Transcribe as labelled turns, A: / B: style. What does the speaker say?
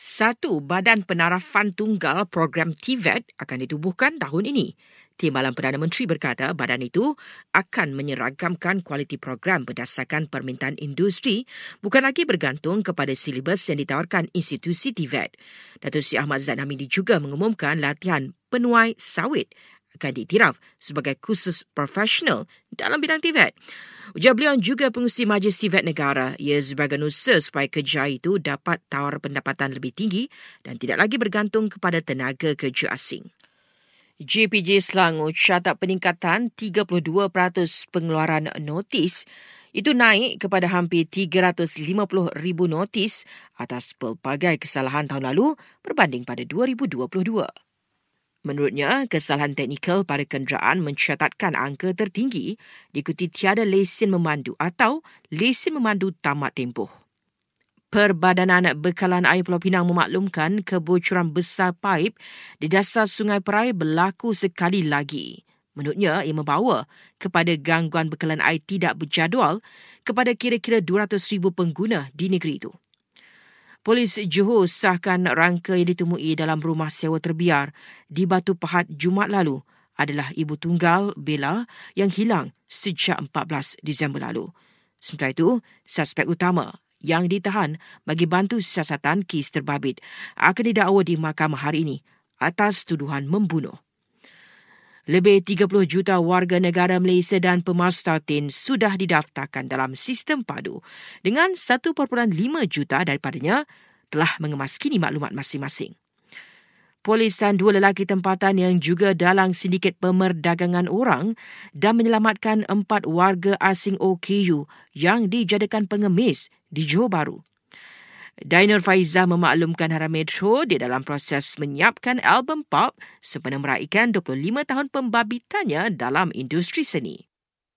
A: Satu badan penarafan tunggal program TVET akan ditubuhkan tahun ini. Timbalan Perdana Menteri berkata badan itu akan menyeragamkan kualiti program berdasarkan permintaan industri bukan lagi bergantung kepada silibus yang ditawarkan institusi TVET. Datuk Seri Ahmad Zaid Hamidi juga mengumumkan latihan penuai sawit akan diiktiraf sebagai kursus profesional dalam bidang TVET. Ujar beliau juga pengusi Majlis Tivet Negara ia sebagai usaha supaya kerja itu dapat tawar pendapatan lebih tinggi dan tidak lagi bergantung kepada tenaga kerja asing. JPJ Selangor catat peningkatan 32% pengeluaran notis itu naik kepada hampir 350 ribu notis atas pelbagai kesalahan tahun lalu berbanding pada 2022. Menurutnya, kesalahan teknikal pada kenderaan mencatatkan angka tertinggi diikuti tiada lesen memandu atau lesen memandu tamat tempoh. Perbadanan Bekalan Air Pulau Pinang memaklumkan kebocoran besar paip di dasar Sungai Perai berlaku sekali lagi. Menurutnya, ia membawa kepada gangguan bekalan air tidak berjadual kepada kira-kira 200,000 pengguna di negeri itu. Polis Johor sahkan rangka yang ditemui dalam rumah sewa terbiar di Batu Pahat Jumat lalu adalah ibu tunggal Bella yang hilang sejak 14 Disember lalu. Sementara itu, suspek utama yang ditahan bagi bantu siasatan kes terbabit akan didakwa di mahkamah hari ini atas tuduhan membunuh. Lebih 30 juta warga negara Malaysia dan pemastatin sudah didaftarkan dalam sistem padu dengan 1.5 juta daripadanya telah mengemaskini maklumat masing-masing. Polis dan dua lelaki tempatan yang juga dalam sindiket pemerdagangan orang dan menyelamatkan empat warga asing OKU yang dijadikan pengemis di Johor Bahru. Dainur Faizah memaklumkan Haram Metro di dalam proses menyiapkan album pop sempena meraihkan 25 tahun pembabitannya dalam industri seni.